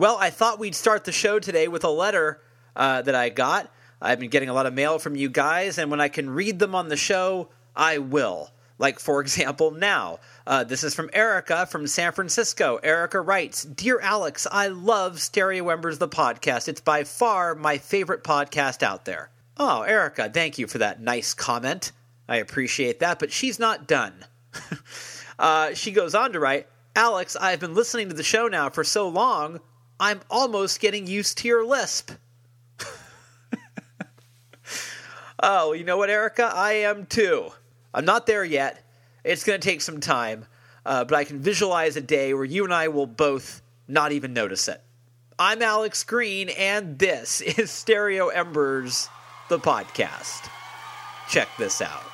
Well, I thought we'd start the show today with a letter uh, that I got. I've been getting a lot of mail from you guys, and when I can read them on the show, I will. Like, for example, now. Uh, this is from Erica from San Francisco. Erica writes Dear Alex, I love Stereo Embers, the podcast. It's by far my favorite podcast out there. Oh, Erica, thank you for that nice comment. I appreciate that, but she's not done. uh, she goes on to write Alex, I've been listening to the show now for so long, I'm almost getting used to your lisp. oh, you know what, Erica? I am too. I'm not there yet. It's going to take some time, uh, but I can visualize a day where you and I will both not even notice it. I'm Alex Green, and this is Stereo Embers, the podcast. Check this out.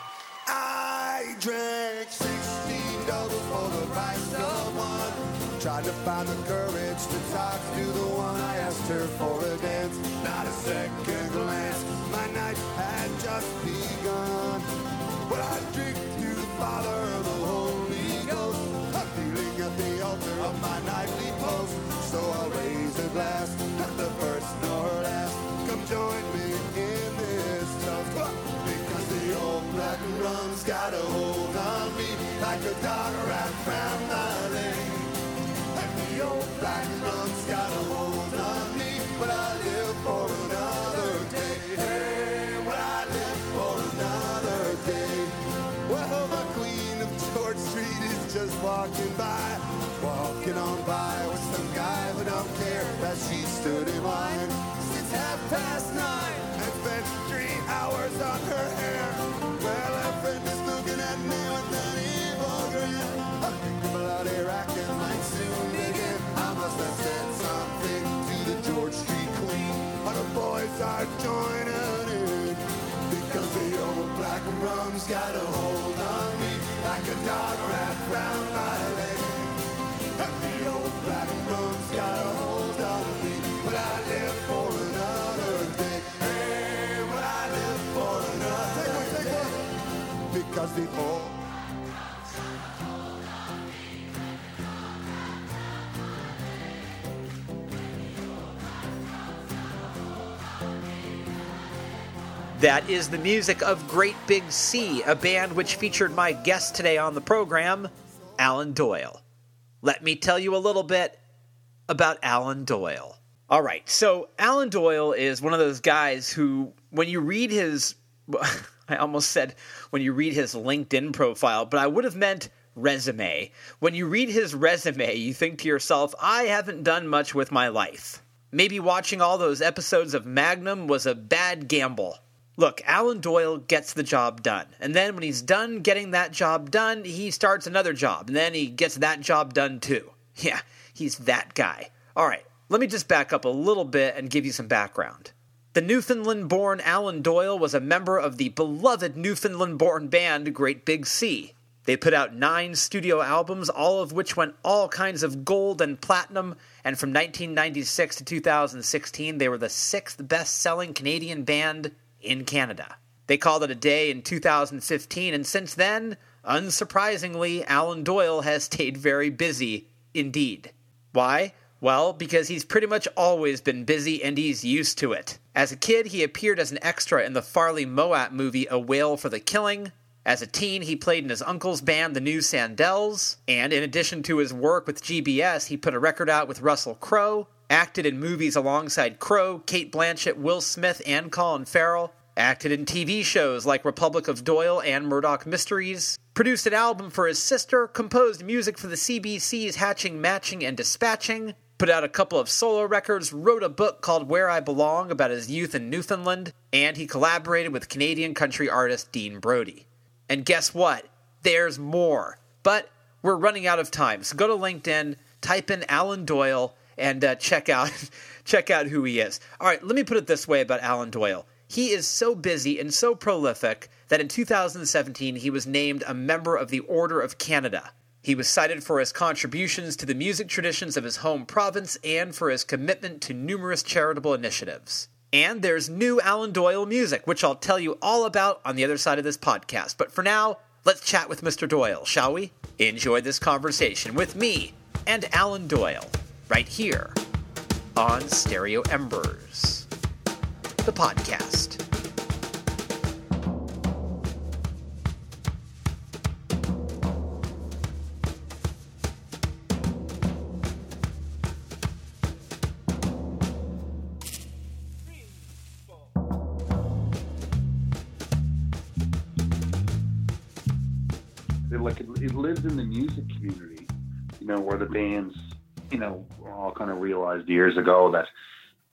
I drank 16 doubles for the price of one. Tried to find the courage to talk to the one I asked her for a dance. Not a second glance, my night had just begun. But I drink to the Father of the Holy Ghost. I'm kneeling at the altar of my nightly post. So I'll raise a glass, not the first nor last. Come join me in this toast. Because the old black rum's got a hold on me like a dog around my hold. Hey, I live for another day. Well, my queen of Street is just walking by, walking on by with some guy who don't care that she stood in line since half past nine and spent three hours on her hair. I said something to the George Street queen, but the boys are joining in because the old black rum's got a hold on me like a dog wrapped round my leg. And the old black rum's got a hold on me, but I live for another day. Hey, but I live for another one. Because the old That is the music of Great Big Sea, a band which featured my guest today on the program, Alan Doyle. Let me tell you a little bit about Alan Doyle. All right, so Alan Doyle is one of those guys who, when you read his, I almost said when you read his LinkedIn profile, but I would have meant resume. When you read his resume, you think to yourself, I haven't done much with my life. Maybe watching all those episodes of Magnum was a bad gamble. Look, Alan Doyle gets the job done. And then when he's done getting that job done, he starts another job. And then he gets that job done too. Yeah, he's that guy. All right, let me just back up a little bit and give you some background. The Newfoundland born Alan Doyle was a member of the beloved Newfoundland born band Great Big Sea. They put out nine studio albums, all of which went all kinds of gold and platinum, and from 1996 to 2016, they were the sixth best selling Canadian band in Canada. They called it a day in 2015, and since then, unsurprisingly, Alan Doyle has stayed very busy indeed. Why? Well, because he's pretty much always been busy and he's used to it. As a kid, he appeared as an extra in the Farley Mowat movie A Whale for the Killing. As a teen, he played in his uncle's band, the New Sandells, and in addition to his work with GBS, he put a record out with Russell Crowe, acted in movies alongside Crowe, Cate Blanchett, Will Smith, and Colin Farrell, acted in TV shows like Republic of Doyle and Murdoch Mysteries, produced an album for his sister, composed music for the CBC's Hatching, Matching, and Dispatching, put out a couple of solo records, wrote a book called Where I Belong about his youth in Newfoundland, and he collaborated with Canadian country artist Dean Brody. And guess what? There's more. But we're running out of time. So go to LinkedIn, type in Alan Doyle, and uh, check out check out who he is. All right, let me put it this way about Alan Doyle. He is so busy and so prolific that in 2017 he was named a member of the Order of Canada. He was cited for his contributions to the music traditions of his home province and for his commitment to numerous charitable initiatives. And there's new Alan Doyle music, which I'll tell you all about on the other side of this podcast. But for now, let's chat with Mr. Doyle, shall we? Enjoy this conversation with me and Alan Doyle, right here on Stereo Embers, the podcast. like it, it lives in the music community, you know, where the bands, you know, all kind of realized years ago that,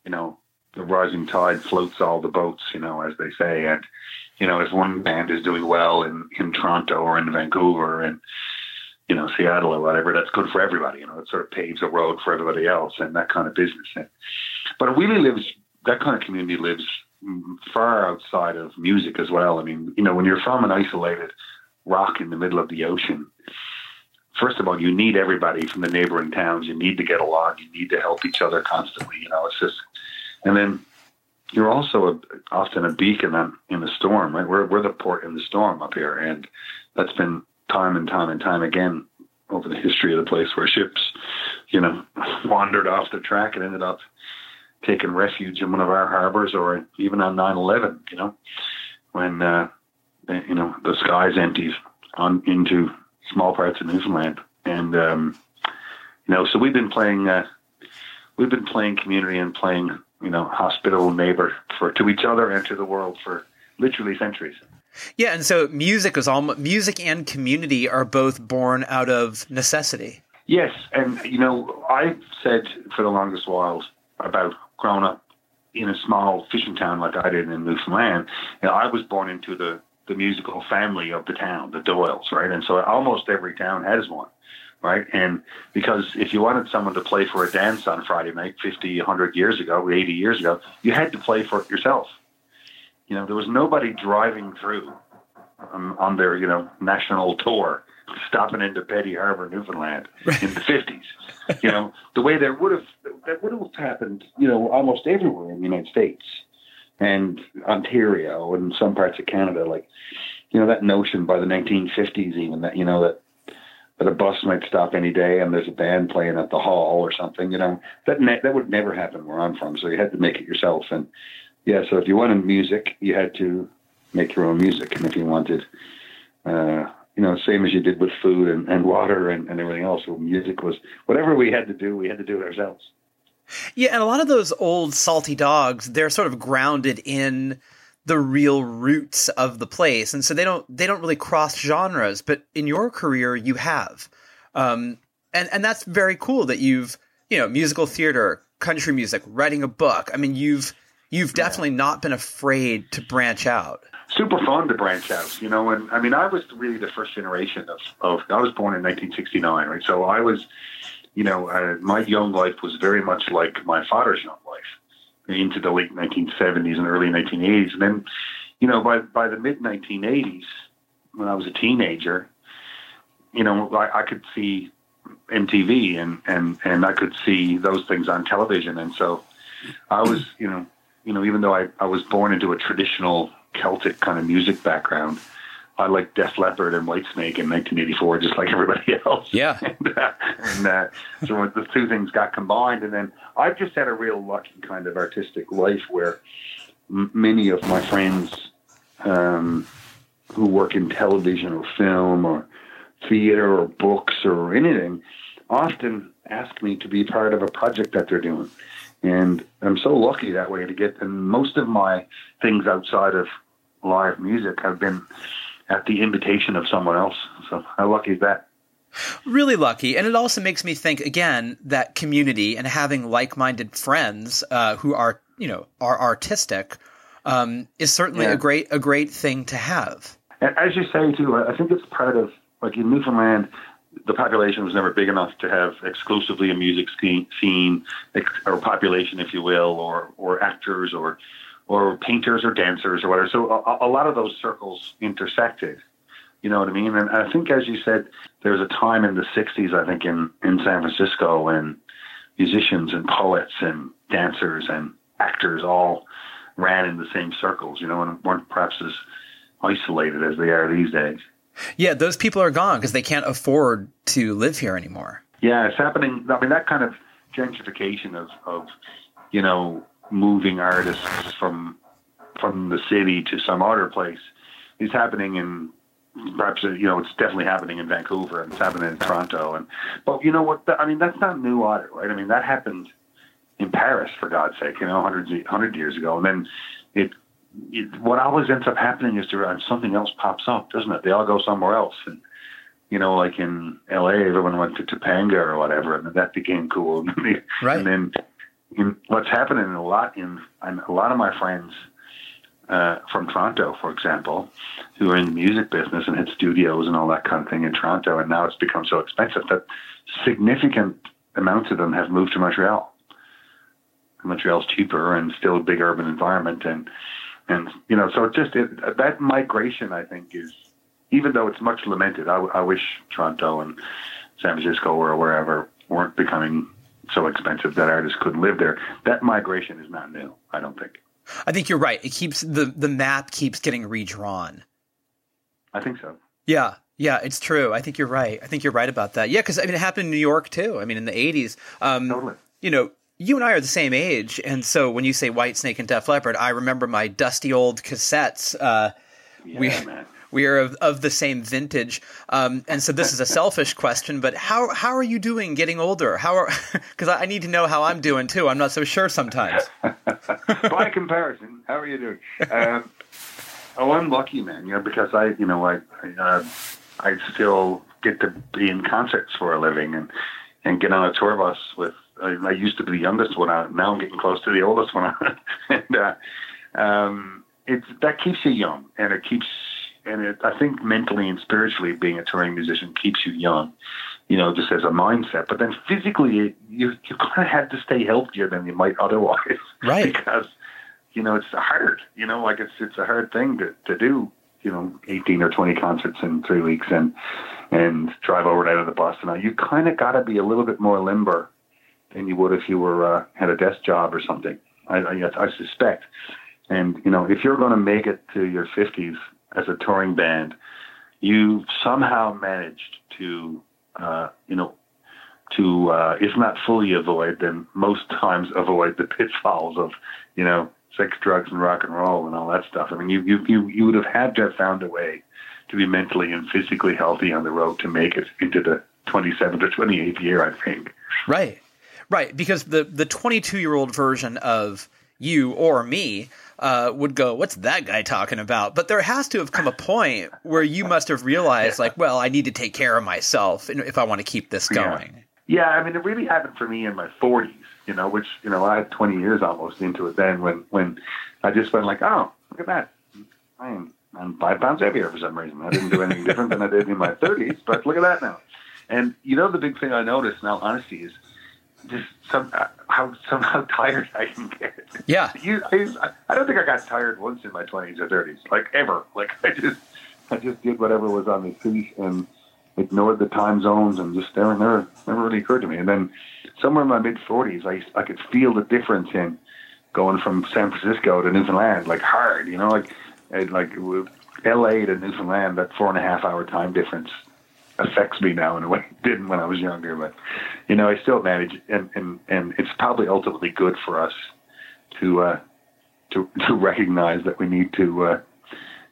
you know, the rising tide floats all the boats, you know, as they say. And, you know, if one band is doing well in, in Toronto or in Vancouver and, you know, Seattle or whatever, that's good for everybody. You know, it sort of paves a road for everybody else and that kind of business. And, but it really lives, that kind of community lives far outside of music as well. I mean, you know, when you're from an isolated rock in the middle of the ocean, first of all, you need everybody from the neighboring towns. You need to get along. You need to help each other constantly. You know, it's just, and then you're also a, often a beacon in a storm, right? We're, we're the port in the storm up here. And that's been time and time and time again over the history of the place where ships, you know, wandered off the track and ended up taking refuge in one of our harbors or even on 9-11, you know, when, uh, you know, the skies emptied on into small parts of Newfoundland. And, um, you know, so we've been playing, uh, we've been playing community and playing, you know, hospitable neighbor for, to each other and to the world for literally centuries. Yeah. And so music is all music and community are both born out of necessity. Yes. And, you know, I've said for the longest while about growing up in a small fishing town like I did in Newfoundland, you know, I was born into the the musical family of the town, the Doyles, right? And so almost every town has one, right? And because if you wanted someone to play for a dance on Friday night 50, 100 years ago, 80 years ago, you had to play for it yourself. You know, there was nobody driving through um, on their, you know, national tour, stopping into Petty Harbor, Newfoundland in the 50s. You know, the way that would have, that would have happened, you know, almost everywhere in the United States and Ontario and some parts of Canada, like you know that notion by the 1950s, even that you know that that a bus might stop any day and there's a band playing at the hall or something. You know that ne- that would never happen where I'm from, so you had to make it yourself. And yeah, so if you wanted music, you had to make your own music, and if you wanted. Uh, you know, same as you did with food and, and water and, and everything else. So music was whatever we had to do, we had to do it ourselves. Yeah, and a lot of those old salty dogs, they're sort of grounded in the real roots of the place, and so they don't they don't really cross genres. But in your career, you have, um, and and that's very cool that you've you know musical theater, country music, writing a book. I mean, you've you've definitely yeah. not been afraid to branch out. Super fun to branch out, you know. And I mean, I was really the first generation of of. I was born in 1969, right? So I was you know, uh, my young life was very much like my father's young life into the late 1970s and early 1980s. And then, you know, by, by the mid 1980s, when I was a teenager, you know, I, I could see MTV and, and, and I could see those things on television. And so I was, you know, you know, even though I, I was born into a traditional Celtic kind of music background, I like Def Leppard and Whitesnake in 1984, just like everybody else. Yeah. and, uh, and uh, so the two things got combined, and then I've just had a real lucky kind of artistic life where m- many of my friends um, who work in television or film or theater or books or anything often ask me to be part of a project that they're doing. And I'm so lucky that way to get, and most of my things outside of live music have been at the invitation of someone else. So how lucky is that? Really lucky, and it also makes me think again that community and having like-minded friends uh, who are you know are artistic um, is certainly yeah. a great a great thing to have. And as you say too, I think it's part of like in Newfoundland, the population was never big enough to have exclusively a music scene or population, if you will, or or actors or or painters or dancers or whatever. So a, a, lot of those circles intersected. You know what I mean? And I think, as you said, there was a time in the '60s, I think, in in San Francisco when musicians and poets and dancers and actors all ran in the same circles. You know, and weren't perhaps as isolated as they are these days. Yeah, those people are gone because they can't afford to live here anymore. Yeah, it's happening. I mean, that kind of gentrification of of you know moving artists from from the city to some other place. Is happening in perhaps uh, you know it's definitely happening in Vancouver and it's happening in Toronto and but you know what? I mean that's not new either right? I mean that happened in Paris for God's sake you know hundreds hundred years ago. And then it, it what always ends up happening is there something else pops up doesn't it? They all go somewhere else. And you know like in LA everyone went to Topanga or whatever and that became cool. Right. And then in, what's happening a lot in a lot of my friends uh, from Toronto, for example, who are in the music business and had studios and all that kind of thing in Toronto, and now it's become so expensive that significant amounts of them have moved to Montreal. Montreal's cheaper and still a big urban environment, and and you know, so just it, that migration, I think, is even though it's much lamented. I, I wish Toronto and San Francisco or wherever weren't becoming so expensive that artists couldn't live there. That migration is not new. I don't think. I think you're right. It keeps the the map keeps getting redrawn. I think so. Yeah, yeah, it's true. I think you're right. I think you're right about that. Yeah, because I mean, it happened in New York too. I mean, in the '80s. Um, totally. You know, you and I are the same age, and so when you say Whitesnake and Def Leppard, I remember my dusty old cassettes. Uh, yeah, we, man we are of, of the same vintage. Um, and so this is a selfish question, but how how are you doing getting older? How are because I need to know how I'm doing too. I'm not so sure sometimes. By comparison, how are you doing? Um, oh, I'm lucky, man. You know, because I, you know, I I, uh, I still get to be in concerts for a living and and get on a tour bus with. I, used to be the youngest one out. Now I'm getting close to the oldest one out. and uh, um, it's that keeps you young, and it keeps and it, I think mentally and spiritually, being a touring musician keeps you young, you know, just as a mindset. But then physically, you you kind of have to stay healthier than you might otherwise, right? because you know it's hard. You know, like it's it's a hard thing to to do. You know, eighteen or twenty concerts in three weeks, and and drive overnight on the bus. And you kind of got to be a little bit more limber than you would if you were uh, had a desk job or something. I, I, I suspect. And you know, if you're going to make it to your fifties as a touring band, you somehow managed to, uh, you know, to uh, if not fully avoid, then most times avoid the pitfalls of, you know, sex, drugs, and rock and roll and all that stuff. I mean, you you you, you would have had to have found a way to be mentally and physically healthy on the road to make it into the 27th or 28th year, I think. Right, right, because the the 22 year old version of you or me uh, would go, "What's that guy talking about?" But there has to have come a point where you must have realized, like, well, I need to take care of myself if I want to keep this going. Yeah. yeah, I mean, it really happened for me in my 40s, you know, which you know I had 20 years almost into it then when when I just went like, "Oh, look at that, I am I'm five pounds heavier for some reason. I didn't do anything different than I did in my 30s, but look at that now." And you know, the big thing I noticed now, honesty, is just some uh, how somehow tired I can get. Yeah. You, I, I don't think I got tired once in my twenties or thirties, like ever. Like I just, I just did whatever was on the feet and ignored the time zones and just never, never, never really occurred to me. And then somewhere in my mid forties, I, I could feel the difference in going from San Francisco to Newfoundland, like hard, you know, like, like L.A. to Newfoundland, that four and a half hour time difference affects me now in a way it didn't when I was younger. But you know, I still manage, and and and it's probably ultimately good for us to uh, to to recognize that we need to uh,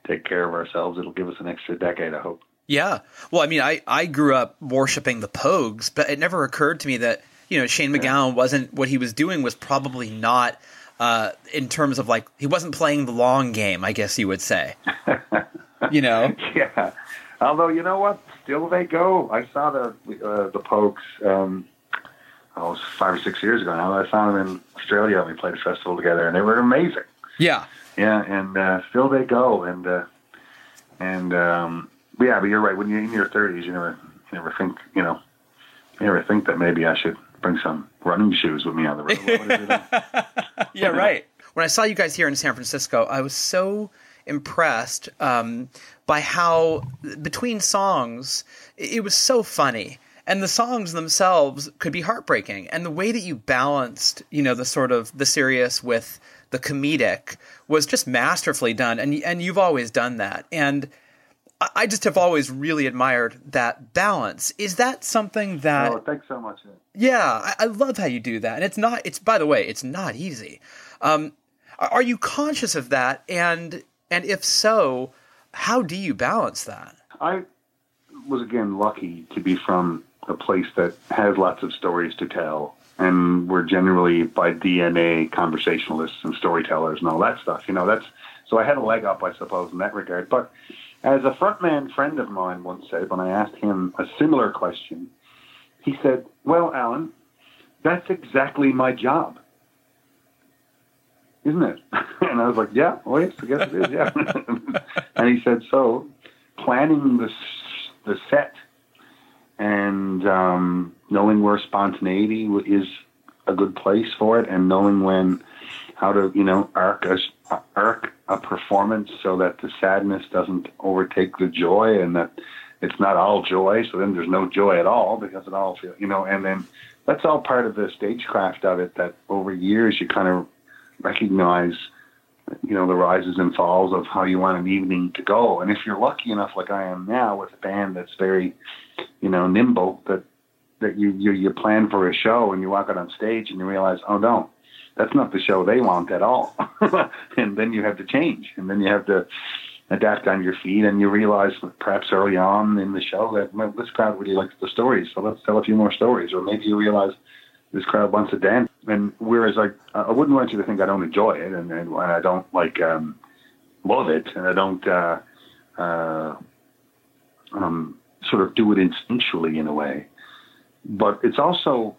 take care of ourselves. It'll give us an extra decade, I hope. Yeah. Well, I mean, I I grew up worshiping the Pogues, but it never occurred to me that you know Shane MacGowan wasn't what he was doing was probably not. Uh, in terms of like, he wasn't playing the long game, I guess you would say. you know? Yeah. Although, you know what? Still they go. I saw the uh, the Pogues. Um, oh, five or six years ago now. I saw them in Australia. and We played a festival together, and they were amazing. Yeah, yeah, and uh, still they go, and uh, and um, yeah, but you're right. When you're in your thirties, you never you never think you know you never think that maybe I should bring some running shoes with me on the road. yeah, right. When I saw you guys here in San Francisco, I was so impressed um, by how between songs it was so funny and the songs themselves could be heartbreaking and the way that you balanced you know the sort of the serious with the comedic was just masterfully done and and you've always done that and I- just have always really admired that balance. Is that something that? oh, thanks so much. Yeah, I, I love how you do that, and it's not. It's by the way, it's not easy. Um, are are you conscious of that? And and if so, how do you balance that? I was again lucky to be from a place that has lots of stories to tell, and we're generally by DNA conversationalists and storytellers and all that stuff. You know, that's so I had a leg up, I suppose, in that regard. But as a frontman friend of mine once said, when I asked him a similar question, he said, "Well, Alan, that's exactly my job." Isn't it? And I was like, yeah, oh yes, I guess it is, yeah. and he said, so planning the, the set and um, knowing where spontaneity is a good place for it and knowing when how to you know arc a arc a performance so that the sadness doesn't overtake the joy and that it's not all joy so then there's no joy at all because it all feels, you know and then that's all part of the stagecraft of it that over years you kind of recognize you know the rises and falls of how you want an evening to go. And if you're lucky enough like I am now with a band that's very you know nimble that that you you, you plan for a show and you walk out on stage and you realize oh no that's not the show they want at all. And then you have to change and then you have to adapt on your feet and you realize perhaps early on in the show that well, this crowd really likes the stories so let's tell a few more stories. Or maybe you realize this crowd wants to dance and whereas I I wouldn't want you to think I don't enjoy it and, and I don't like um love it and I don't uh uh um sort of do it instinctually in a way. But it's also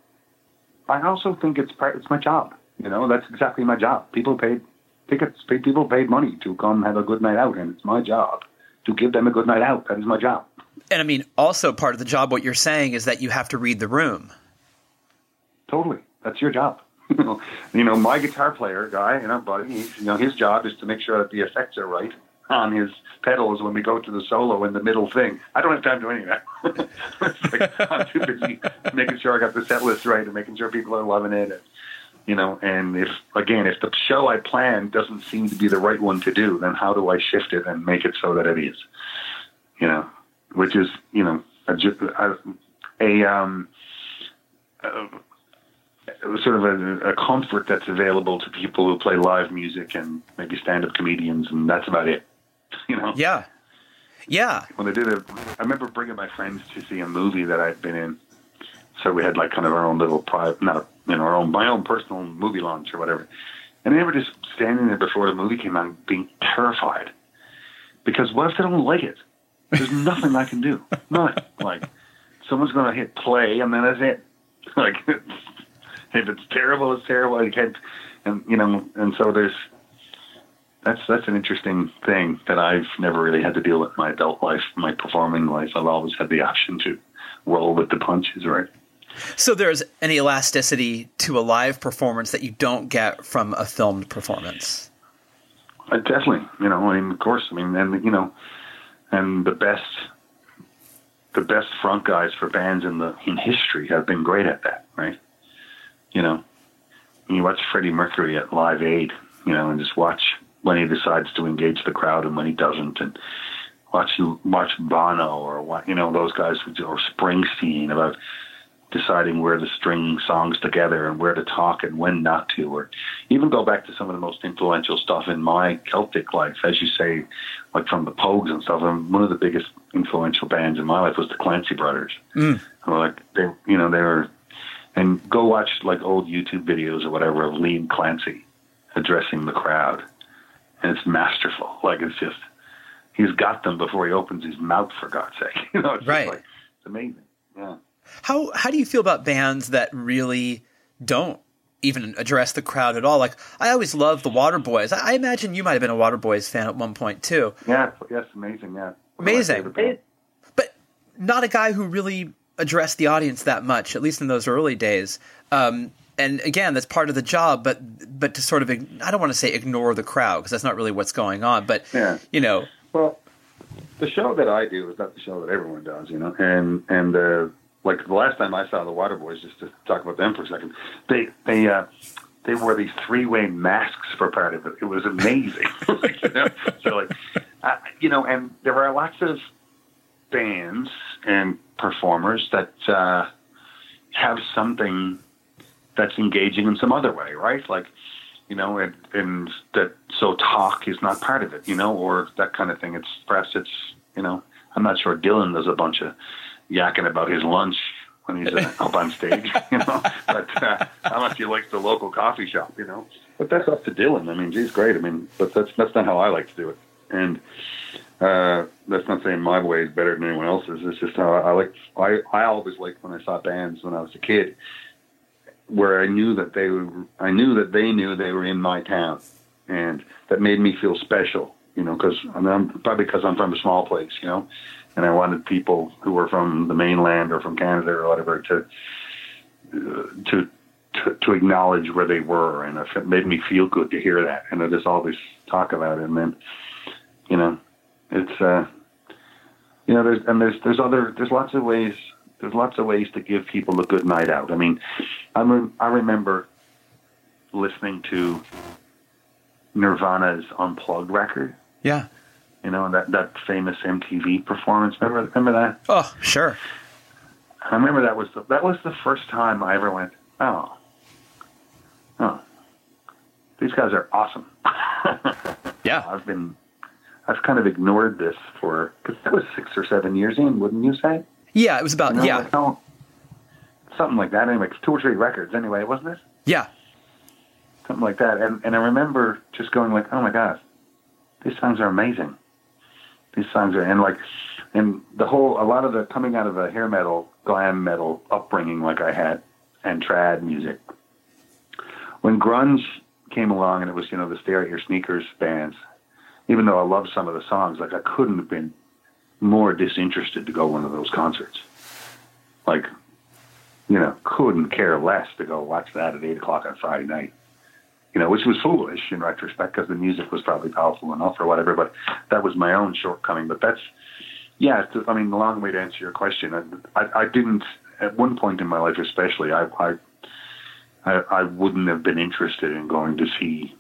I also think it's part it's my job you know that's exactly my job. People paid tickets paid people paid money to come have a good night out and it's my job to give them a good night out. That is my job. And I mean, also part of the job, what you're saying is that you have to read the room. Totally, that's your job. you know, my guitar player guy, you know, buddy, he's, you know, his job is to make sure that the effects are right on his pedals when we go to the solo in the middle thing. I don't have time to do any of that. like, I'm too busy making sure I got the set list right and making sure people are loving it. And, you know, and if again, if the show I planned doesn't seem to be the right one to do, then how do I shift it and make it so that it is? You know, which is you know a, a, a um. A, sort of a, a comfort that's available to people who play live music and maybe stand-up comedians, and that's about it. You know, Yeah, yeah. when they did it, I remember bringing my friends to see a movie that I'd been in. So we had like kind of our own little private, not you know, our own my own personal movie launch or whatever. And they were just standing there before the movie came out, being terrified because what if they don't like it? There's nothing I can do. Nothing. Like someone's going to hit play, and then that's it. Like if it's terrible, it's terrible. You can't, and you know, and so there's that's that's an interesting thing that I've never really had to deal with my adult life, my performing life. I've always had the option to roll with the punches, right? So there's an elasticity to a live performance that you don't get from a filmed performance. Uh, definitely, you know, I mean, of course, I mean, and you know, and the best, the best front guys for bands in the in history have been great at that, right? You know, you watch Freddie Mercury at Live Aid, you know, and just watch when he decides to engage the crowd and when he doesn't, and watch watch Bono or what you know those guys or Springsteen about deciding where to string songs together and where to talk and when not to, or even go back to some of the most influential stuff in my Celtic life, as you say, like from the Pogues and stuff. And one of the biggest influential bands in my life was the Clancy Brothers. Mm. Like they, you know, they were, and go watch like old YouTube videos or whatever of Liam Clancy addressing the crowd, and it's masterful. Like it's just. He's got them before he opens his mouth, for God's sake. You know, it's Right. like, it's amazing. Yeah. How how do you feel about bands that really don't even address the crowd at all? Like I always loved the Waterboys. I, I imagine you might have been a Waterboys fan at one point too. Yeah, yes, amazing. Yeah, One Amazing. but not a guy who really addressed the audience that much, at least in those early days. Um, and again, that's part of the job, but but to sort of I don't want to say ignore the crowd because that's not really what's going on. But Yeah. you know, Well, the show that I do is not the show that everyone does, you know. And and uh, like the last time I saw the Waterboys, just to talk about them for a second, they they uh, they wore these three way masks for part of it. It was amazing. like, you know? So like you know, and there are lots of bands and performers that uh, have something that's engaging in some other way, right? Like, you know, and, and that so talk is not part of it, you know, or that kind of thing. It's perhaps it's, you know, I'm not sure Dylan does a bunch of yakking about his lunch when he's uh, up on stage, you know, but uh, much he likes the local coffee shop, you know. But that's up to Dylan. I mean, he's great. I mean, but that's that's not how I like to do it. And uh, that's not saying my way is better than anyone else's. It's just how I, like. I I always liked when I saw bands when I was a kid, where I knew that they were, I knew that they knew they were in my town, and that made me feel special. You know, because I mean, I'm, probably because I'm from a small place. You know, and I wanted people who were from the mainland or from Canada or whatever to uh, to to, to acknowledge where they were, and it made me feel good to hear that. And I just always talk about it, and then you know, it's uh, you know, there's and there's there's other there's lots of ways there's lots of ways to give people a good night out. I mean, I re- I remember listening to Nirvana's Unplugged record. Yeah. You know that that famous MTV performance. Remember remember that? Oh, sure. I remember that was the, that was the first time I ever went. Oh, oh, these guys are awesome. Yeah. I've been I've kind of ignored this for because that was six or seven years in, wouldn't you say? Yeah, it was about You know, yeah. like, no, something like that. Anyway, two or three records. Anyway, wasn't it? Yeah. Something like that. And and I remember just going like, oh my god, these songs are amazing. These songs are and like and the whole a lot of the coming out of a hair metal, glam metal upbringing like I had, and trad music. When grunge came along and it was you know the stare at your sneakers bands, even though I loved some of the songs, like I couldn't have been more disinterested to go one of those concerts. Like, you know, couldn't care less to go watch that at eight o'clock on Friday night. You know, which was foolish in retrospect because the music was probably powerful enough or whatever. But that was my own shortcoming. But that's, yeah. It's, I mean, the long way to answer your question. I, I, I didn't at one point in my life, especially. I, I, I wouldn't have been interested in going to see,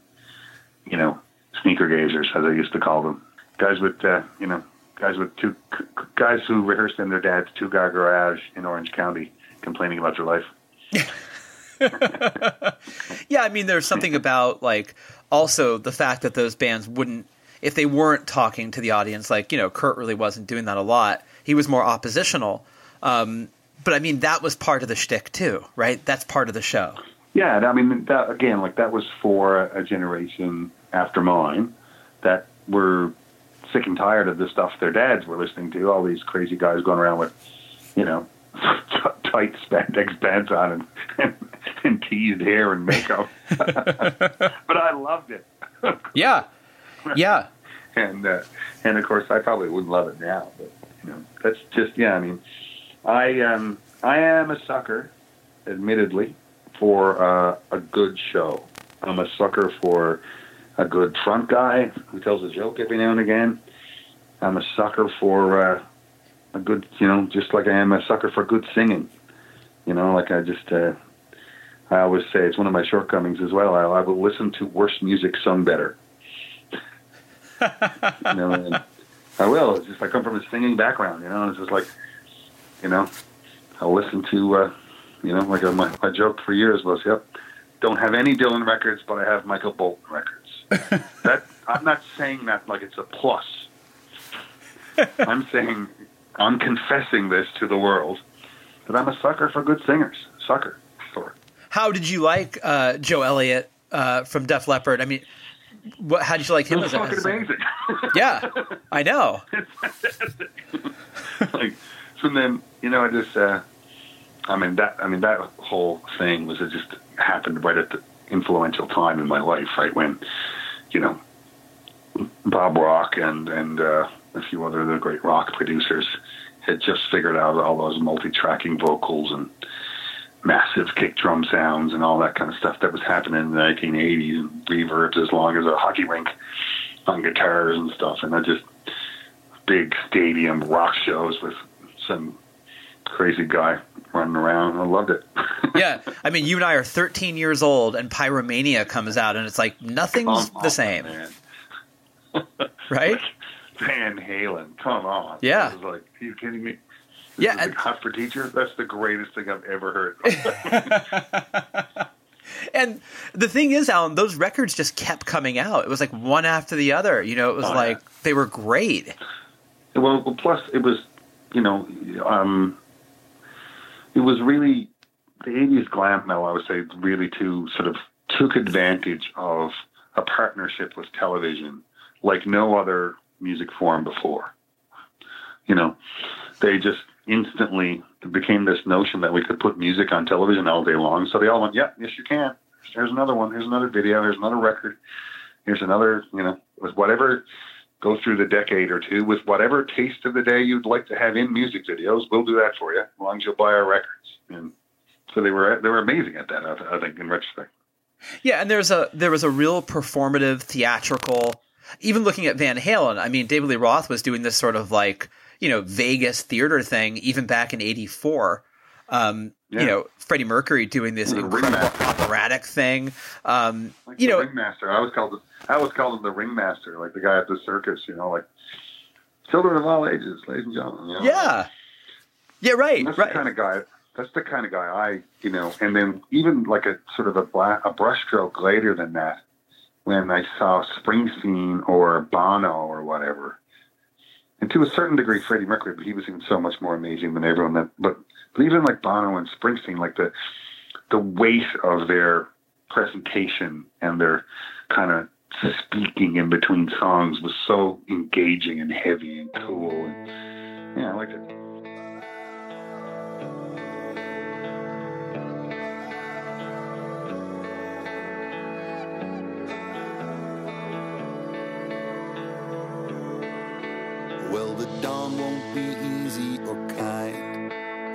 you know, sneaker gazers, as I used to call them, guys with, uh, you know, guys with two guys who rehearsed in their dad's two-car garage in Orange County, complaining about their life. Yeah, I mean, there's something about like also the fact that those bands wouldn't, if they weren't talking to the audience, like you know, Kurt really wasn't doing that a lot. He was more oppositional. Um, but I mean, that was part of the shtick too, right? That's part of the show. Yeah, I mean, that, again, like that was for a generation after mine that were sick and tired of the stuff their dads were listening to. All these crazy guys going around with, you know, tight spandex pants on and, and, and teased hair and makeup. but I loved it. Yeah, yeah, and uh, and of course I probably wouldn't love it now, but you know that's just yeah. I mean, I um I am a sucker, admittedly, for uh, a good show. I'm a sucker for a good front guy who tells a joke every now and again. I'm a sucker for uh, a good, you know, just like I am a sucker for good singing. You know, like I just, uh, I always say it's one of my shortcomings as well. I, I will listen to worse music sung better. you know, and I will. It's just I come from a singing background. You know, it's just like, you know, I'll listen to, uh, you know, like a, my my joke for years was, yep, don't have any Dylan records, but I have Michael Bolton records. that I'm not saying that like it's a plus. I'm saying I'm confessing this to the world that I'm a sucker for good singers. Sucker for. How did you like uh, Joe Elliott uh, from Def Leppard? I mean, what, how did you like It him was as a fucking as a- amazing. Yeah, I know. like, so then you know, I just, uh, I mean that, I mean that whole thing was it just happened right at the influential time in my life, right when, you know, Bob Rock and and uh, a few other the great rock producers had just figured out all those multi-tracking vocals and massive kick drum sounds and all that kind of stuff that was happening in the 1980s and reverbs as long as a hockey rink on guitars and stuff. And I just big stadium rock shows with some crazy guy running around. I loved it. Yeah, I mean, you and I are 13 years old, and Pyromania comes out, and it's like nothing's Come the on, same, man. right? Van Halen. Come on. Yeah. I was like, are you kidding me? Yeah, This is and- hot for teacher. That's the greatest thing I've ever heard. And the thing is, Alan, those records just kept coming out. It was like one after the other. You know, it was Oh, like yeah. they were great. well, well, plus it was, you know, um, it was really the '80s glam metal. I would say really too sort of took advantage of a partnership with television like no other music form before. You know, they just instantly became this notion that we could put music on television all day long. So they all went, "Yeah, yes, you can." Here's another one. Here's another video. Here's another record. Here's another. You know, with whatever go through the decade or two with whatever taste of the day you'd like to have in music videos. We'll do that for you, as long as you'll buy our records. And so they were they were amazing at that. I, I think in retrospect. Yeah, and there's a there was a real performative, theatrical. Even looking at Van Halen, I mean, David Lee Roth was doing this sort of like you know Vegas theater thing even back in '84. Um, You know, Freddie Mercury doing this The incredible Ringmaster. operatic thing. Um, Like you the know, ringmaster. I always called him. I always called him the ringmaster, like the guy at the circus. You know, like children of all ages, ladies and gentlemen. You know? yeah, yeah, right, And that's right. the kind of guy. That's the kind of guy I, you know. And then even like a sort of a bla a brushstroke later than that, when I saw Springsteen or Bono or whatever, and to a certain degree Freddie Mercury, but he was even so much more amazing than everyone. That, but but even like Bono and Springsteen, like the the weight of their presentation and their kind of speaking in between songs was so engaging and heavy and cool. And, yeah, I liked it. Well, the dawn won't be easy or.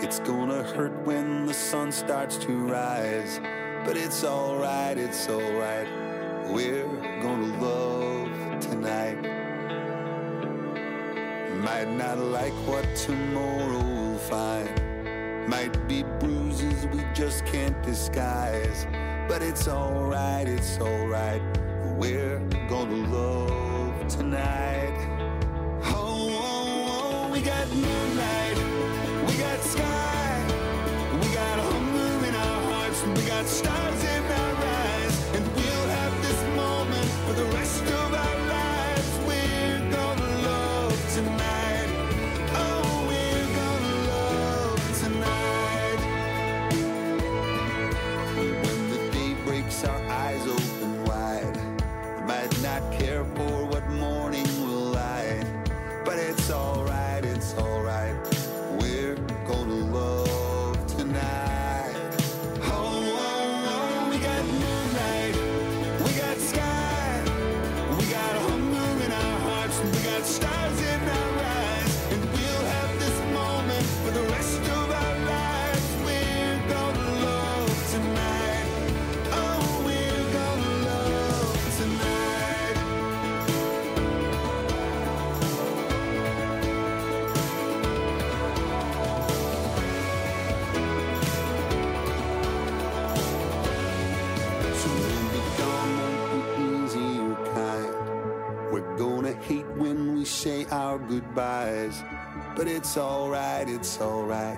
It's gonna hurt when the sun starts to rise. But it's alright, it's alright. We're gonna love tonight. Might not like what tomorrow will find. Might be bruises we just can't disguise. But it's alright, it's alright. We're gonna love tonight. Oh, oh, oh, we got moonlight, goodbyes. But it's alright, it's alright.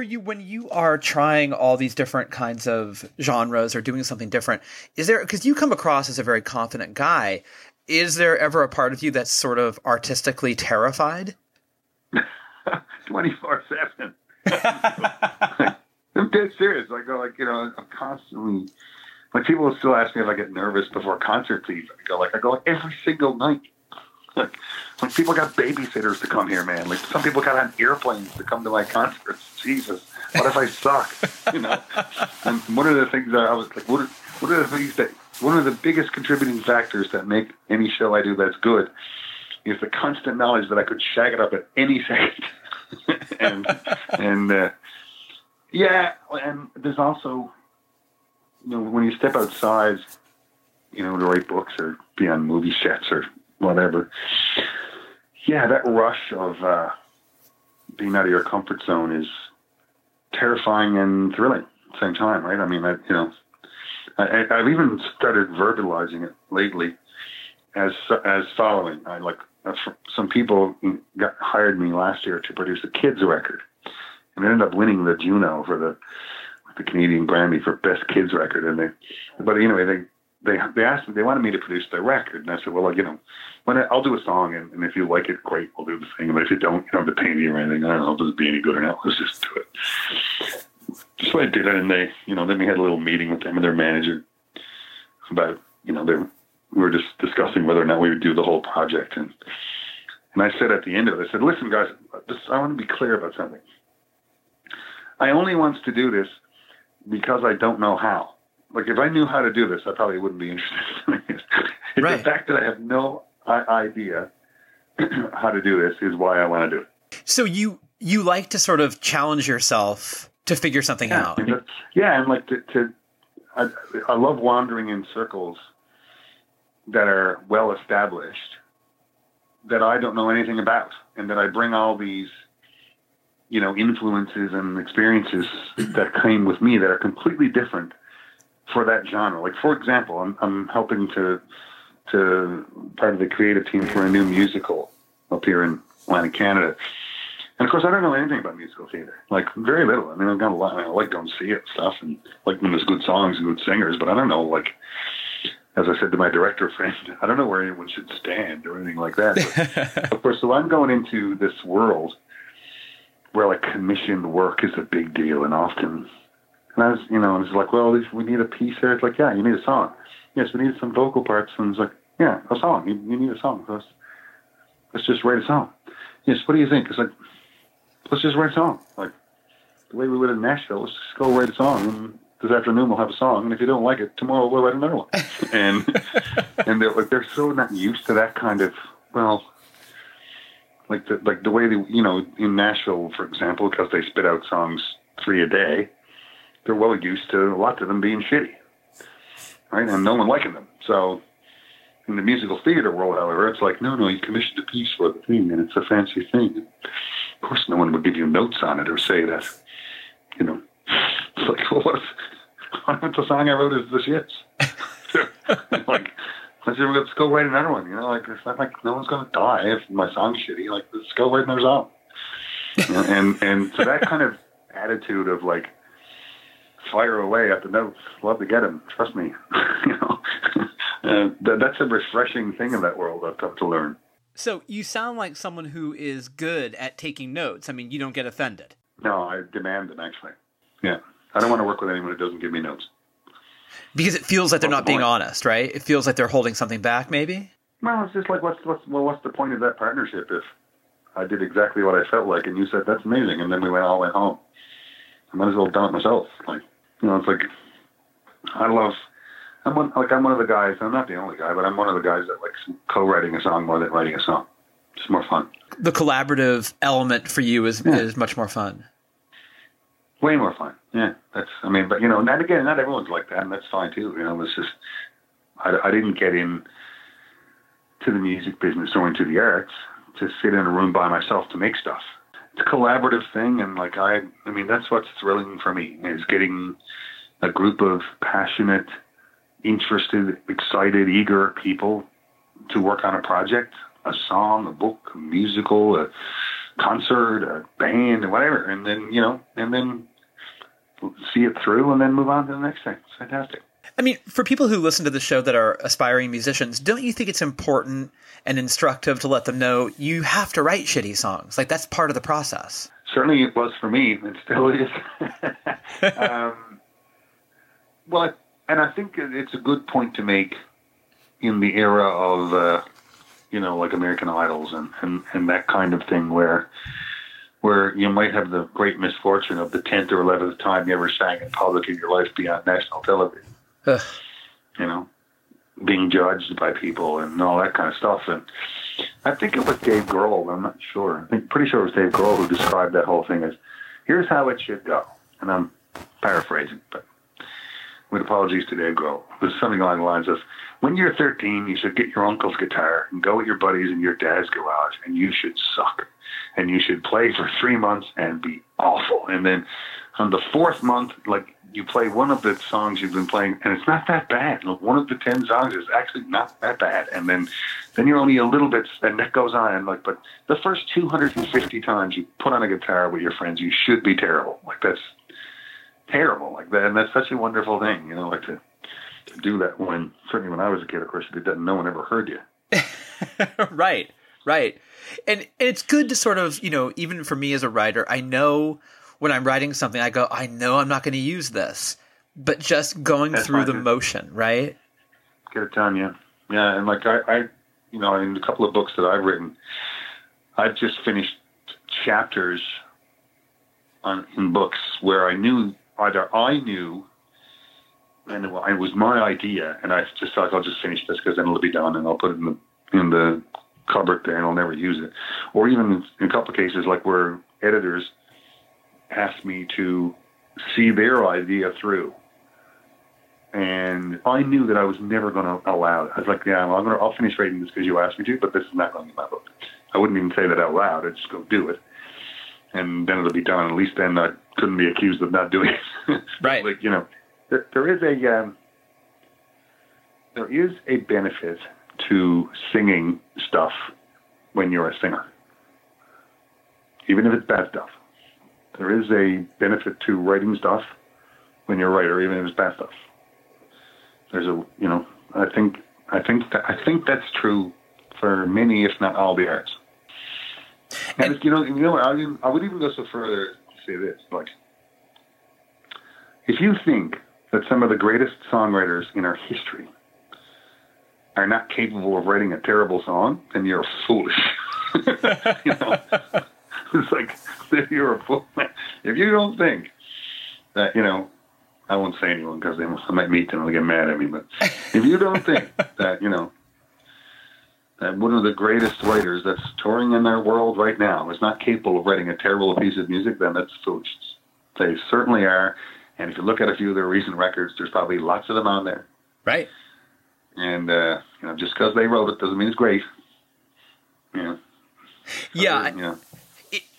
For you when you are trying all these different kinds of genres or doing something different is there because you come across as a very confident guy is there ever a part of you that's sort of artistically terrified twenty four seven. I'm dead serious. I go like you know I'm constantly like people still ask me if I get nervous before concerts. Even I go like I go like every single night. Like, people got babysitters to come here, man. Like some people got on airplanes to come to my concerts. Jesus, what if I suck? You know. And one of the things that I was like, what are, what are the things that one of the biggest contributing factors that make any show I do that's good is the constant knowledge that I could shag it up at any second. and and uh, yeah, and there's also you know when you step outside, you know, to write books or be on movie sets or whatever. Yeah, that rush of uh, being out of your comfort zone is terrifying and thrilling at the same time, right? I mean, I, you know, I, I've even started verbalizing it lately as as following. I like some people got hired me last year to produce a kids record, and ended up winning the Juno for the the Canadian Grammy for best kids record. And they, but anyway, they they they asked me they wanted me to produce their record, and I said, well, you know, when I, I'll do a song, and, and if you like it, great, we'll do the thing. But if you don't, you don't have to pay me or anything. I don't know if it'll be any good or not. Let's just do it. So I did it, and they, you know, then we had a little meeting with them and their manager about, you know, they we were just discussing whether or not we would do the whole project, and and I said at the end of it, I said, listen, guys, just, I want to be clear about something. I only want to do this because I don't know how like if I knew how to do this, I probably wouldn't be interested. it's right. the fact that I have no idea how to do this is why I want to do it. So you you like to sort of challenge yourself to figure something yeah, out. And yeah, and like to, to I, I love wandering in circles that are well established that I don't know anything about, and that I bring all these you know influences and experiences that came with me that are completely different for that genre. Like for example, I'm I'm helping to to part of the creative team for a new musical up here in Atlantic Canada. And of course, I don't know anything about musical theater, like very little. I mean, I've got a lot. I, mean, I like going to see it stuff, and like when there's good songs and good singers. But I don't know, like as I said to my director friend, I don't know where anyone should stand or anything like that. But, of course, so I'm going into this world where like commissioned work is a big deal, and often and I was, you know, I was like, well, we need a piece here. It's like, yeah, you need a song. Yes, we need some vocal parts. And it's like, yeah, a song. You, you need a song. So let's, let's just write a song. Yes, what do you think? It's like, let's just write a song. Like the way we would in Nashville, let's just go write a song. And this afternoon we'll have a song. And if you don't like it, tomorrow we'll write another one. and and they're like, they're so not used to that kind of, well, like the like the way they, you know, in Nashville, for example, because they spit out songs three a day they're well used to a lot of them being shitty, right? And no one liking them. So in the musical theater world, however, it's like, no, no, you commissioned a piece for the thing, and it's a fancy thing. Of course, no one would give you notes on it or say that, you know, it's like, well, what if, the song I wrote is the shits? like, let's, let's go write another one. You know, like it's not like no one's going to die if my song's shitty. Like, let's go write another song. and and so that kind of attitude of like fire away at the notes. Love to get them. Trust me. you know, uh, that's a refreshing thing in that world. I've come to learn. So you sound like someone who is good at taking notes. I mean, you don't get offended. No, I demand them actually. Yeah, I don't want to work with anyone who doesn't give me notes. Because it feels like they're not the being honest, right? It feels like they're holding something back, maybe. Well, it's just like what's what's well, what's the point of that partnership if I did exactly what I felt like and you said that's amazing, and then we went all went home. I might as well have done it myself. Like you know, it's like I love. I'm one, like I'm one of the guys. I'm not the only guy, but I'm one of the guys that likes co-writing a song more than writing a song. It's more fun. The collaborative element for you is yeah. is much more fun. Way more fun. Yeah, that's. I mean, but you know, not again, not everyone's like that, and that's fine too. You know, it's just I, I didn't get in to the music business or into the arts to sit in a room by myself to make stuff it's a collaborative thing, and like I, I mean, that's what's thrilling for me is getting a group of passionate, interested, excited, eager people to work on a project, a song, a book, a musical, a concert, a band, whatever, and then you know, and then see it through, and then move on to the next thing. It's fantastic. I mean, for people who listen to the show that are aspiring musicians, don't you think it's important and instructive to let them know you have to write shitty songs? Like that's part of the process. Certainly, it was for me. It still is. um, well, and I think it's a good point to make in the era of, uh, you know, like American Idols and, and, and that kind of thing, where where you might have the great misfortune of the tenth or eleventh time you ever sang in public in your life be on national television. Ugh. You know, being judged by people and all that kind of stuff. And I think it was Dave Grohl. I'm not sure. I think pretty sure it was Dave Grohl who described that whole thing as, "Here's how it should go." And I'm paraphrasing, but with apologies to Dave Grohl, it was something along the lines of, "When you're 13, you should get your uncle's guitar and go with your buddies in your dad's garage, and you should suck, and you should play for three months and be awful, and then." On the fourth month, like you play one of the songs you've been playing, and it's not that bad. One of the ten songs is actually not that bad, and then then you're only a little bit, and that goes on. And like, but the first 250 times you put on a guitar with your friends, you should be terrible. Like that's terrible. Like that, and that's such a wonderful thing, you know, like to, to do that when certainly when I was a kid, of course, it didn't. No one ever heard you. right, right, and and it's good to sort of you know even for me as a writer, I know when I'm writing something, I go, I know I'm not going to use this, but just going That's through the fine. motion, right? Get it done, yeah, yeah. And like I, I, you know, in a couple of books that I've written, I've just finished chapters on in books where I knew either I knew, and it was my idea, and I just thought I'll just finish this because then it'll be done, and I'll put it in the in the cupboard there, and I'll never use it. Or even in a couple of cases, like where editors asked me to see their idea through. And I knew that I was never going to allow it. I was like, yeah, well, I'm gonna, I'll finish writing this because you asked me to, but this is not going to be my book. I wouldn't even say that out loud. I'd just go do it. And then it'll be done. At least then I couldn't be accused of not doing it. Right. like, you know, there, there is a, um, there is a benefit to singing stuff when you're a singer, even if it's bad stuff. There is a benefit to writing stuff when you're a writer, even if it's bad stuff. There's a, you know, I think, I think, that, I think that's true for many, if not all, the arts. And, you know, you know, I, would- I would even go so further to say this: like, if you think that some of the greatest songwriters in our history are not capable of writing a terrible song, then you're foolish. you know, it's like if you're a fool. If you don't think that, you know, I won't say anyone because I might meet them and get mad at me. But if you don't think that, you know, that one of the greatest writers that's touring in their world right now is not capable of writing a terrible piece of music, then that's foolish. They certainly are. And if you look at a few of their recent records, there's probably lots of them on there. Right. And uh, you know, just because they wrote it doesn't mean it's great. You know, Yeah. You know.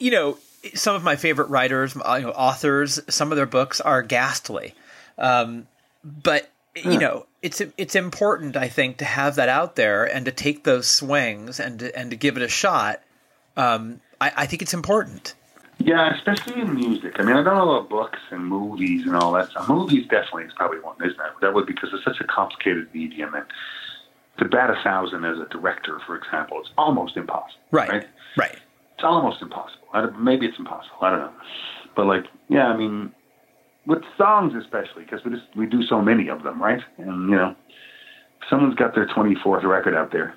You know, some of my favorite writers, uh, you know, authors, some of their books are ghastly. Um, but you know, it's it's important, I think, to have that out there and to take those swings and to, and to give it a shot. Um, I, I think it's important. Yeah, especially in music. I mean, I don't know about books and movies and all that stuff. Movies definitely is probably one, isn't it? That would because it's such a complicated medium and to bat a thousand as a director, for example, it's almost impossible. Right. right? Right. It's almost impossible. I don't, maybe it's impossible. I don't know. But like, yeah, I mean, with songs especially, because we just we do so many of them, right? And you know, if someone's got their twenty fourth record out there,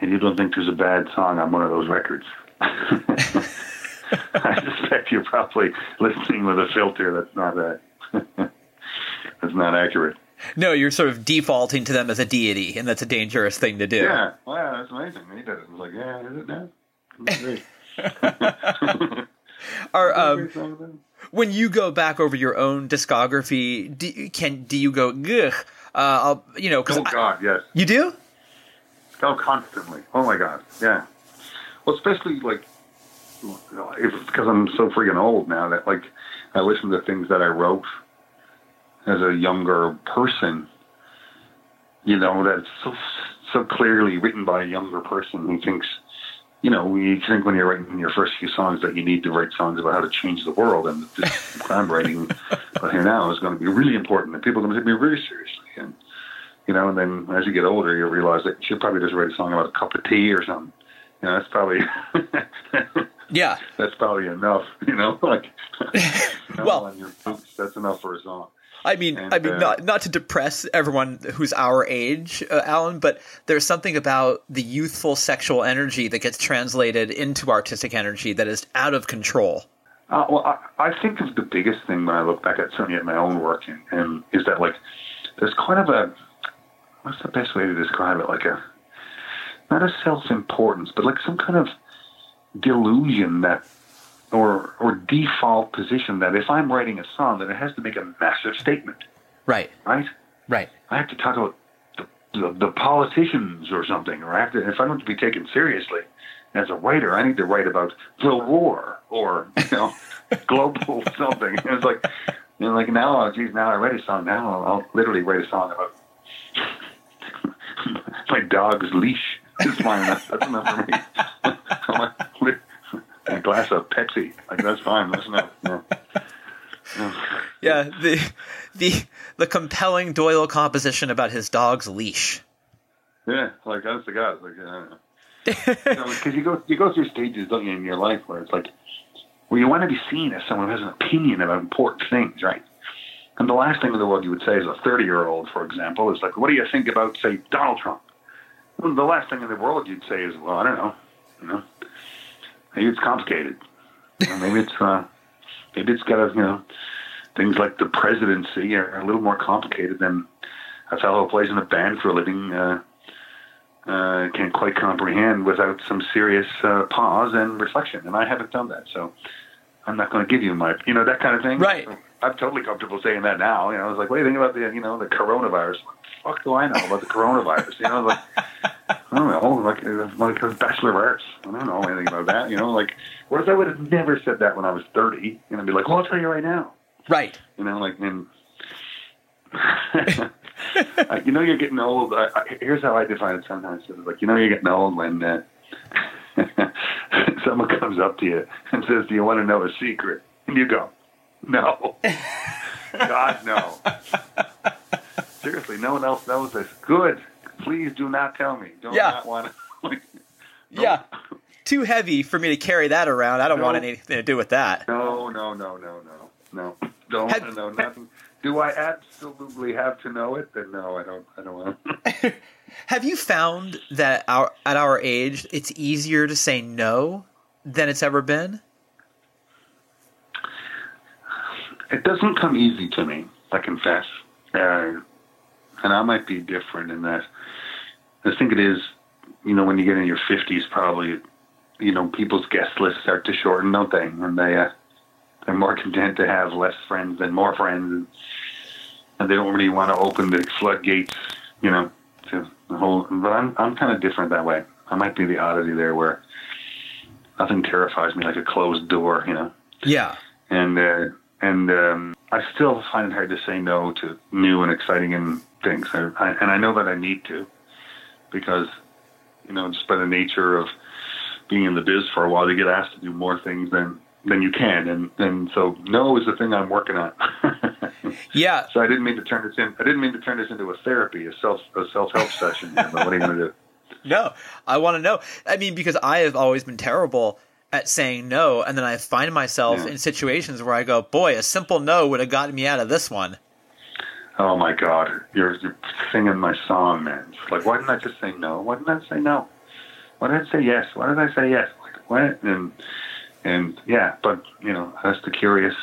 and you don't think there's a bad song on one of those records. I suspect you're probably listening with a filter that's not that uh, that's not accurate. No, you're sort of defaulting to them as a deity, and that's a dangerous thing to do. Yeah, well, yeah, that's amazing. He did it. I was like, yeah, is it now? Are um, Great song, then. when you go back over your own discography, do, you- can do you go, ugh, uh, I'll, you know, Oh God, yes. you do? Oh, constantly. Oh my God, yeah. Well, especially like because I'm so freaking old now that like I listen to things that I wrote as a younger person. You know, that's so so clearly written by a younger person who thinks. You know, we think when you're writing your first few songs that you need to write songs about how to change the world, and this, I'm writing but here now is going to be really important, and people are going to take me really seriously. And you know, and then as you get older, you realize that you should probably just write a song about a cup of tea or something. You know, that's probably Yeah. that's probably enough. You know, like no, Well- on your boots, that's enough for a song. I mean, And, I mean, uh, not not to depress everyone who's our age, uh, Alan, but there's something about the youthful sexual energy that gets translated into artistic energy that is out of control. Uh, well, I, I think of the biggest thing when I look back at certainly at my own work, and, and is that like there's kind of a what's the best way to describe it? Like a not a self-importance, but like some kind of delusion that or or default position that if I'm writing a song, then it has to make a massive statement, Right. right? Right. I have to talk about the, the, the politicians or something, or I have to, if I want to be taken seriously as a writer, I need to write about the war or you know global something. And it's like, you know, like now, oh, geez, now I write a song. Now I'll, I'll literally write a song about my dog's leash. That's, that's enough for me. A glass of Pepsi, like that's fine. That's enough. Yeah. Yeah. The the the compelling Doyle composition about his dog's leash. Yeah, like that's the guy. Like, I don't know. Because you go you go through stages, don't you, in your life where it's like, where you want to be seen as someone who has an opinion about important things, right? And the last thing in the world you would say as a 30 year old, for example, is like, what do you think about, say, Donald Trump? Well, the last thing in the world you'd say is, well, I don't know, you know, maybe it's complicated, maybe it's uh, maybe it's got a, you know, things like the presidency are a little more complicated than a fellow who plays in a band for a living. Uh, uh, can quite comprehend without some serious uh, pause and reflection. And I haven't done that, so I'm not going to give you my, you know, that kind of thing. Right. I'm totally comfortable saying that now. You know, I was like, what do you think about the, you know, the coronavirus? What the fuck do I know about the coronavirus? You know, like, I don't know, like, uh, like a bachelor of arts. I don't know anything about that. You know, like, whereas I would have never said that when I was 30. And I'd be like, well, I'll tell you right now. Right. You know, like, and you know, you're getting old. I, I, here's how I define it sometimes. It's like, you know, you're getting old when uh, someone comes up to you and says, Do you want to know a secret? And you go, No. God, no. Seriously, no one else knows this. Good. Please do not tell me. Don't Yeah. not want to. Yeah. Too heavy for me to carry that around. I don't No. want anything to do with that. No, no, no, no, no, no. Don't Have- know nothing. Do I absolutely have to know it? Then no, I don't. I don't want. to. Have you found that our at our age it's easier to say no than it's ever been? it doesn't come easy to me. I confess, uh, and I might be different in that. I think it is, you know, when you get in your fifties, probably, you know, people's guest lists start to shorten, don't they? And they uh, they're more content to have less friends than more friends, and they don't really want to open the floodgates, you know, to the whole. But I'm I'm kind of different that way. I might be the oddity there, where nothing terrifies me like a closed door, you know Yeah. and uh, and um, I still find it hard to say no to new and exciting and things, I, I, and I know that I need to because you know just by the nature of being in the biz for a while, you get asked to do more things than than you can, and and so no is the thing I'm working on. Yeah. so I didn't mean to turn this in. I didn't mean to turn this into a therapy, a self a self help session. But what are you going to do? No. I want to know. I mean, because I have always been terrible at saying no, and then I find myself Yeah. in situations where I go, "Boy, a simple no would have gotten me out of this one." Oh my God, you're, you're singing my song, man. It's like, why didn't I just say no? Why didn't I say no? Why did I say yes? Why did I say yes? Like, what? And and yeah, but you know, that's the curious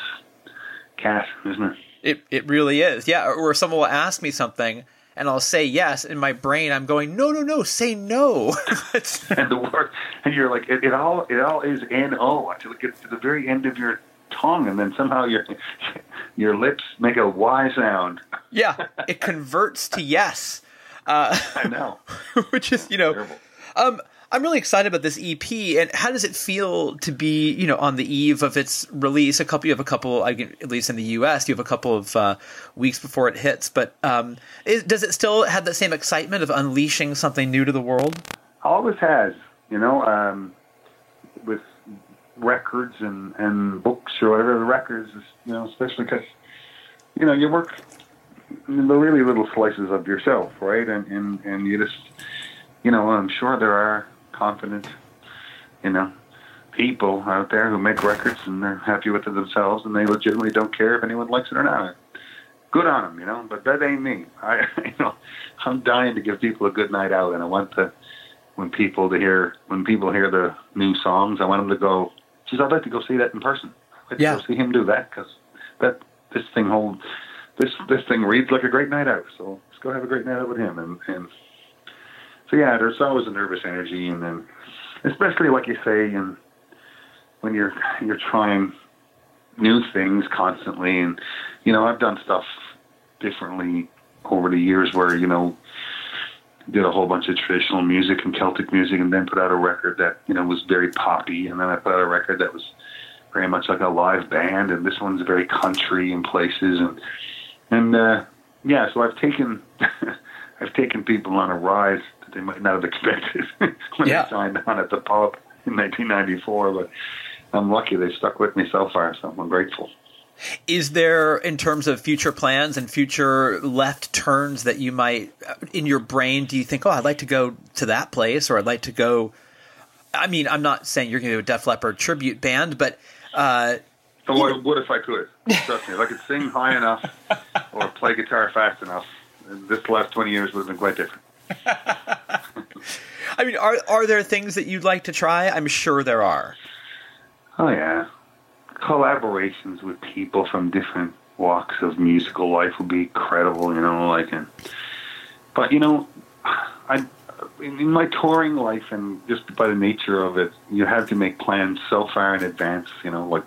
cat, isn't it? It it really is. Yeah, or, or someone will ask me something and I'll say yes. In my brain, I'm going, no, no, no, say no. And the word, and you're like, it, it all it all is N O until it gets to the very end of your tongue, and then somehow your your lips make a Y sound. yeah, it converts to yes, uh, I know. which is you know, Terrible. um, I'm really excited about this EP. And how does it feel to be you know on the eve of its release? A couple, you have a couple, at least in the U.S., you have a couple of uh, weeks before it hits. But um, does it still have that same excitement of unleashing something new to the world? always has, you know, um, with records and, and books or whatever. The records, is, you know, especially because you know, you work the really little slices of yourself, right? And and and you just, you know, I'm sure there are confident, you know, people out there who make records and they're happy with it themselves and they legitimately don't care if anyone likes it or not. Good on them, you know. But that ain't me. I, you know, I'm dying to give people a good night out, and I want to when people to hear when people hear the new songs, I want them to go. Geez, I'd like to go see that in person. I'd like Yeah. to go see him do that because that this thing holds this this thing reads like a great night out. So let's go have a great night out with him. And and so yeah, there's always a nervous energy, and then especially like you say, and when you're you're trying new things constantly, and you know I've done stuff differently over the years where you know did a whole bunch of traditional music and Celtic music, and then put out a record that you know was very poppy, and then I put out a record that was very much like a live band, and this one's very country in places, and and uh, yeah, so I've taken I've taken people on a ride that they might not have expected when Yeah. they signed on at the pub in 1994, but I'm lucky they stuck with me so far, so I'm grateful. Is there, in terms of future plans and future left turns that you might, in your brain, do you think, oh, I'd like to go to that place or I'd like to go? I mean, I'm not saying you're going to do a Def Leppard tribute band, but uh, So what, what if I could? Trust me, if I could sing high enough or play guitar fast enough, this last 20 years would have been quite different. I mean, are are there things that you'd like to try? I'm sure there are. Oh yeah, collaborations with people from different walks of musical life would be incredible. You know, like and but you know, I in my touring life and just by the nature of it, you have to make plans so far in advance. You know, like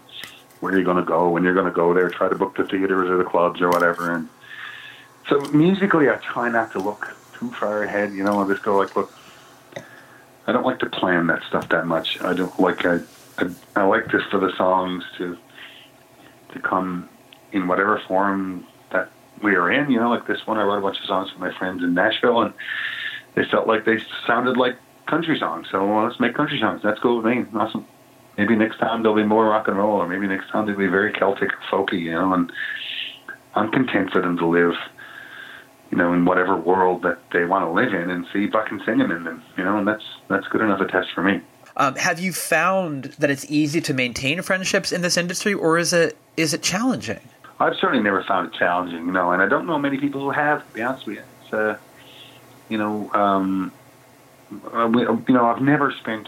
where you're going to go, when you're going to go there, try to book the theaters or the clubs or whatever. And so musically, I try not to look too far ahead. You know, I just go like, look, I don't like to plan that stuff that much. I don't like I. I, I like this for the songs to to come in whatever form that we are in. You know, like this one, I wrote a bunch of songs for my friends in Nashville, and they felt like they sounded like country songs. So well, let's make country songs. That's cool with me. Awesome. Maybe next time there'll be more rock and roll, or maybe next time they'll be very Celtic, folky. You know, and I'm content for them to live. You know, in whatever world that they want to live in, and see if I can sing them in them. You know, and that's that's good enough a test for me. Um, have you found that it's easy to maintain friendships in this industry, or is it is it challenging? I've certainly never found it challenging, you know, and I don't know many people who have. To be honest with you, it's, uh, you know, um, uh, we, you know, I've never spent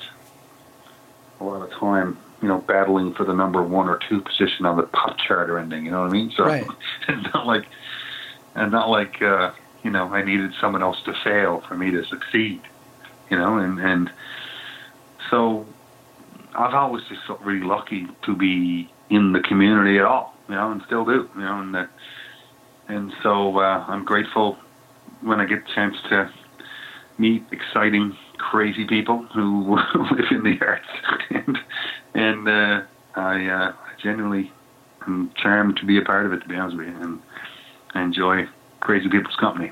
a lot of time, you know, battling for the number one or two position on the pop chart or anything. You know what I mean? So Right. it's not like, and not like, uh, you know, I needed someone else to fail for me to succeed. You know, and and so I've always just felt really lucky to be in the community at all, you know, and still do, you know, and and so uh, I'm grateful when I get a chance to meet exciting, crazy people who live in the arts, and and uh, I, uh, genuinely am charmed to be a part of it. To be honest with you, and I enjoy crazy people's company.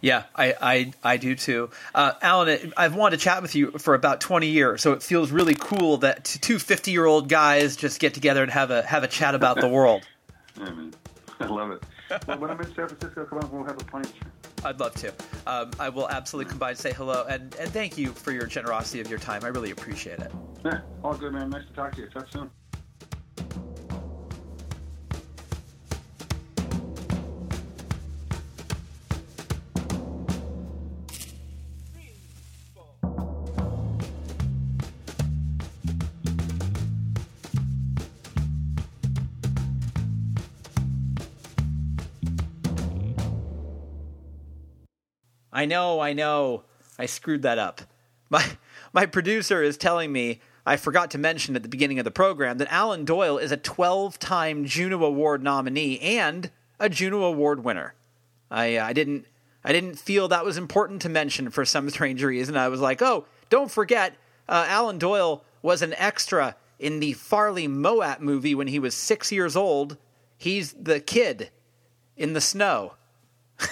Yeah, I I, I do too. Uh, Alan, I've wanted to chat with you for about twenty years, so it feels really cool that two 50 year old guys just get together and have a have a chat about the world. I mean, I love it. well, when I'm in San Francisco, come on, we'll have a pint. I'd love to. Um, I will absolutely come by and say hello and, and thank you for your generosity of your time. I really appreciate it. Yeah, all good, man. Nice to talk to you. Talk soon. I know, I know. I screwed that up. My my producer is telling me I forgot to mention at the beginning of the program that Alan Doyle is a 12-time Juno Award nominee and a Juno Award winner. I I didn't I didn't feel that was important to mention for some strange reason. I was like, "Oh, don't forget uh, Alan Doyle was an extra in the Farley Mowat movie when he was 6 years old. He's the kid in the snow."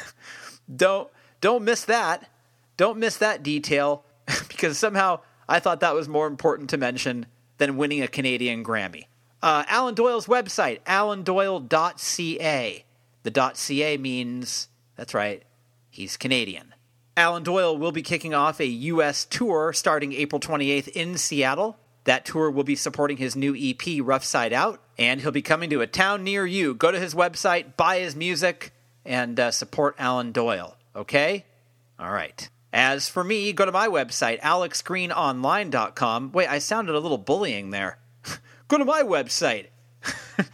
don't don't miss that. Don't miss that detail because somehow I thought that was more important to mention than winning a Canadian Grammy. Uh, Alan Doyle's website, alandoyle.ca. The .ca means, that's right, he's Canadian. Alan Doyle will be kicking off a U.S. tour starting April 28th in Seattle. That tour will be supporting his new EP, Rough Side Out, and he'll be coming to a town near you. Go to his website, buy his music, and uh, support Alan Doyle, okay? All right. As for me, go to my website, alexgreenonline.com. Wait, I sounded a little bullying there. go to my website. a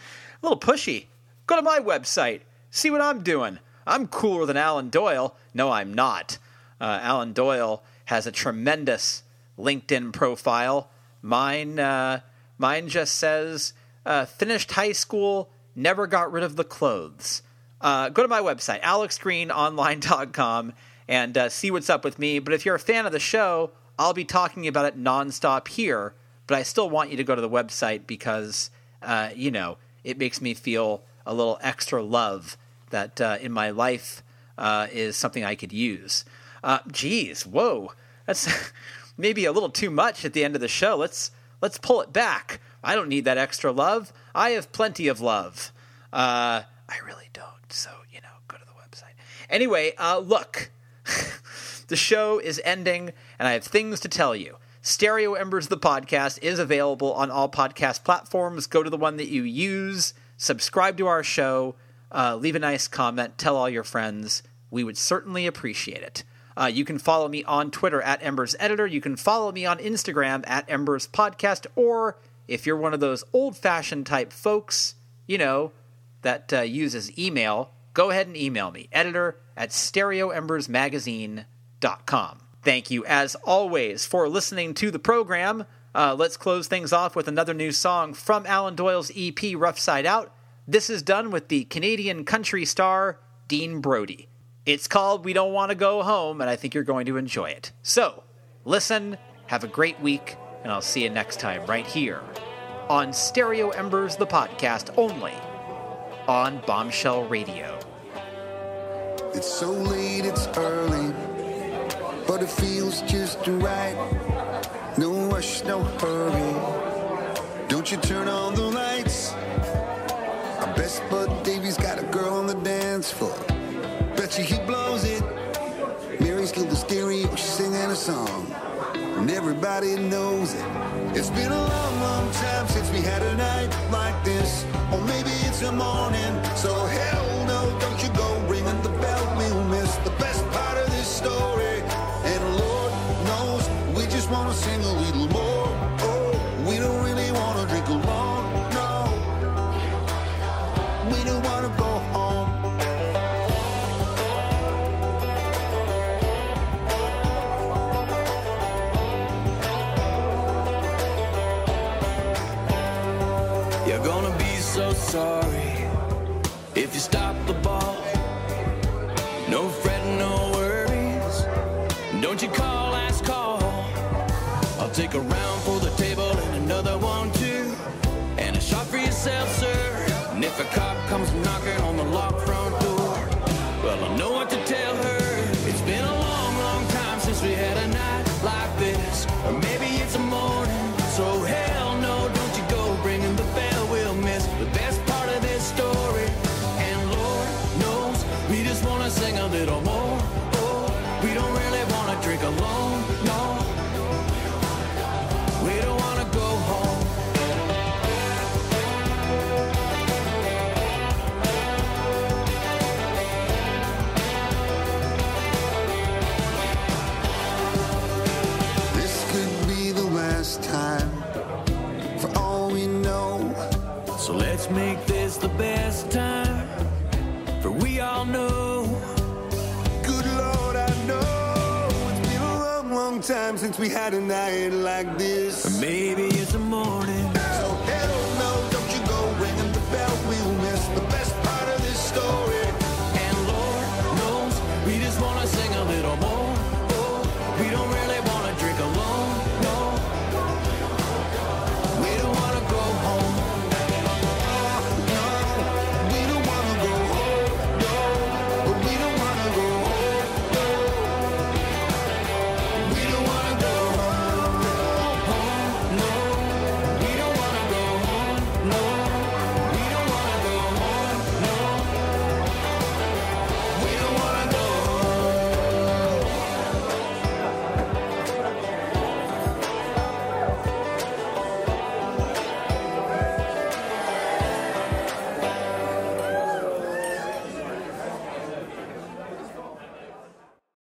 little pushy. Go to my website. See what I'm doing. I'm cooler than Alan Doyle. No, I'm not. Uh, Alan Doyle has a tremendous LinkedIn profile. Mine, uh, mine just says uh, finished high school, never got rid of the clothes. Uh, go to my website, alexgreenonline.com, and uh, see what's up with me. But if you're a fan of the show, I'll be talking about it nonstop here. But I still want you to go to the website because, uh, you know, it makes me feel a little extra love that uh, in my life uh, is something I could use. Uh, geez, whoa, that's maybe a little too much at the end of the show. Let's let's pull it back. I don't need that extra love. I have plenty of love. Uh, I really. So you know, go to the website. Anyway, uh, look, the show is ending, and I have things to tell you. Stereo Embers, the podcast, is available on all podcast platforms. Go to the one that you use, subscribe to our show, uh, leave a nice comment, tell all your friends. We would certainly appreciate it. Uh, you can follow me on Twitter at Embers Editor. You can follow me on Instagram at Embers Podcast. Or if you're one of those old fashioned type folks, you know, that uh, uses email, go ahead and email me, editor at stereoembersmagazine.com. Thank you, as always, for listening to the program. Uh, let's close things off with another new song from Alan Doyle's EP, Rough Side Out. This is done with the Canadian country star, Dean Brody. It's called We Don't Want to Go Home, and I think you're going to enjoy it. So, listen, have a great week, and I'll see you next time right here on Stereo Embers, the podcast, only on Bombshell Radio. It's so late, it's early, but it feels just right. No rush, no hurry. Don't you turn on the lights? Our best bud Davy's got a girl on the dance floor. Bet you he blows it. Mary's the stereo, she's singing a song. And everybody knows it. It's been a long, long time since we had a night like this. Or maybe it's a morning. So hell take a round for the table and another one too. And a shot for yourself, sir. And if a cop comes knocking since we had a night like this. Maybe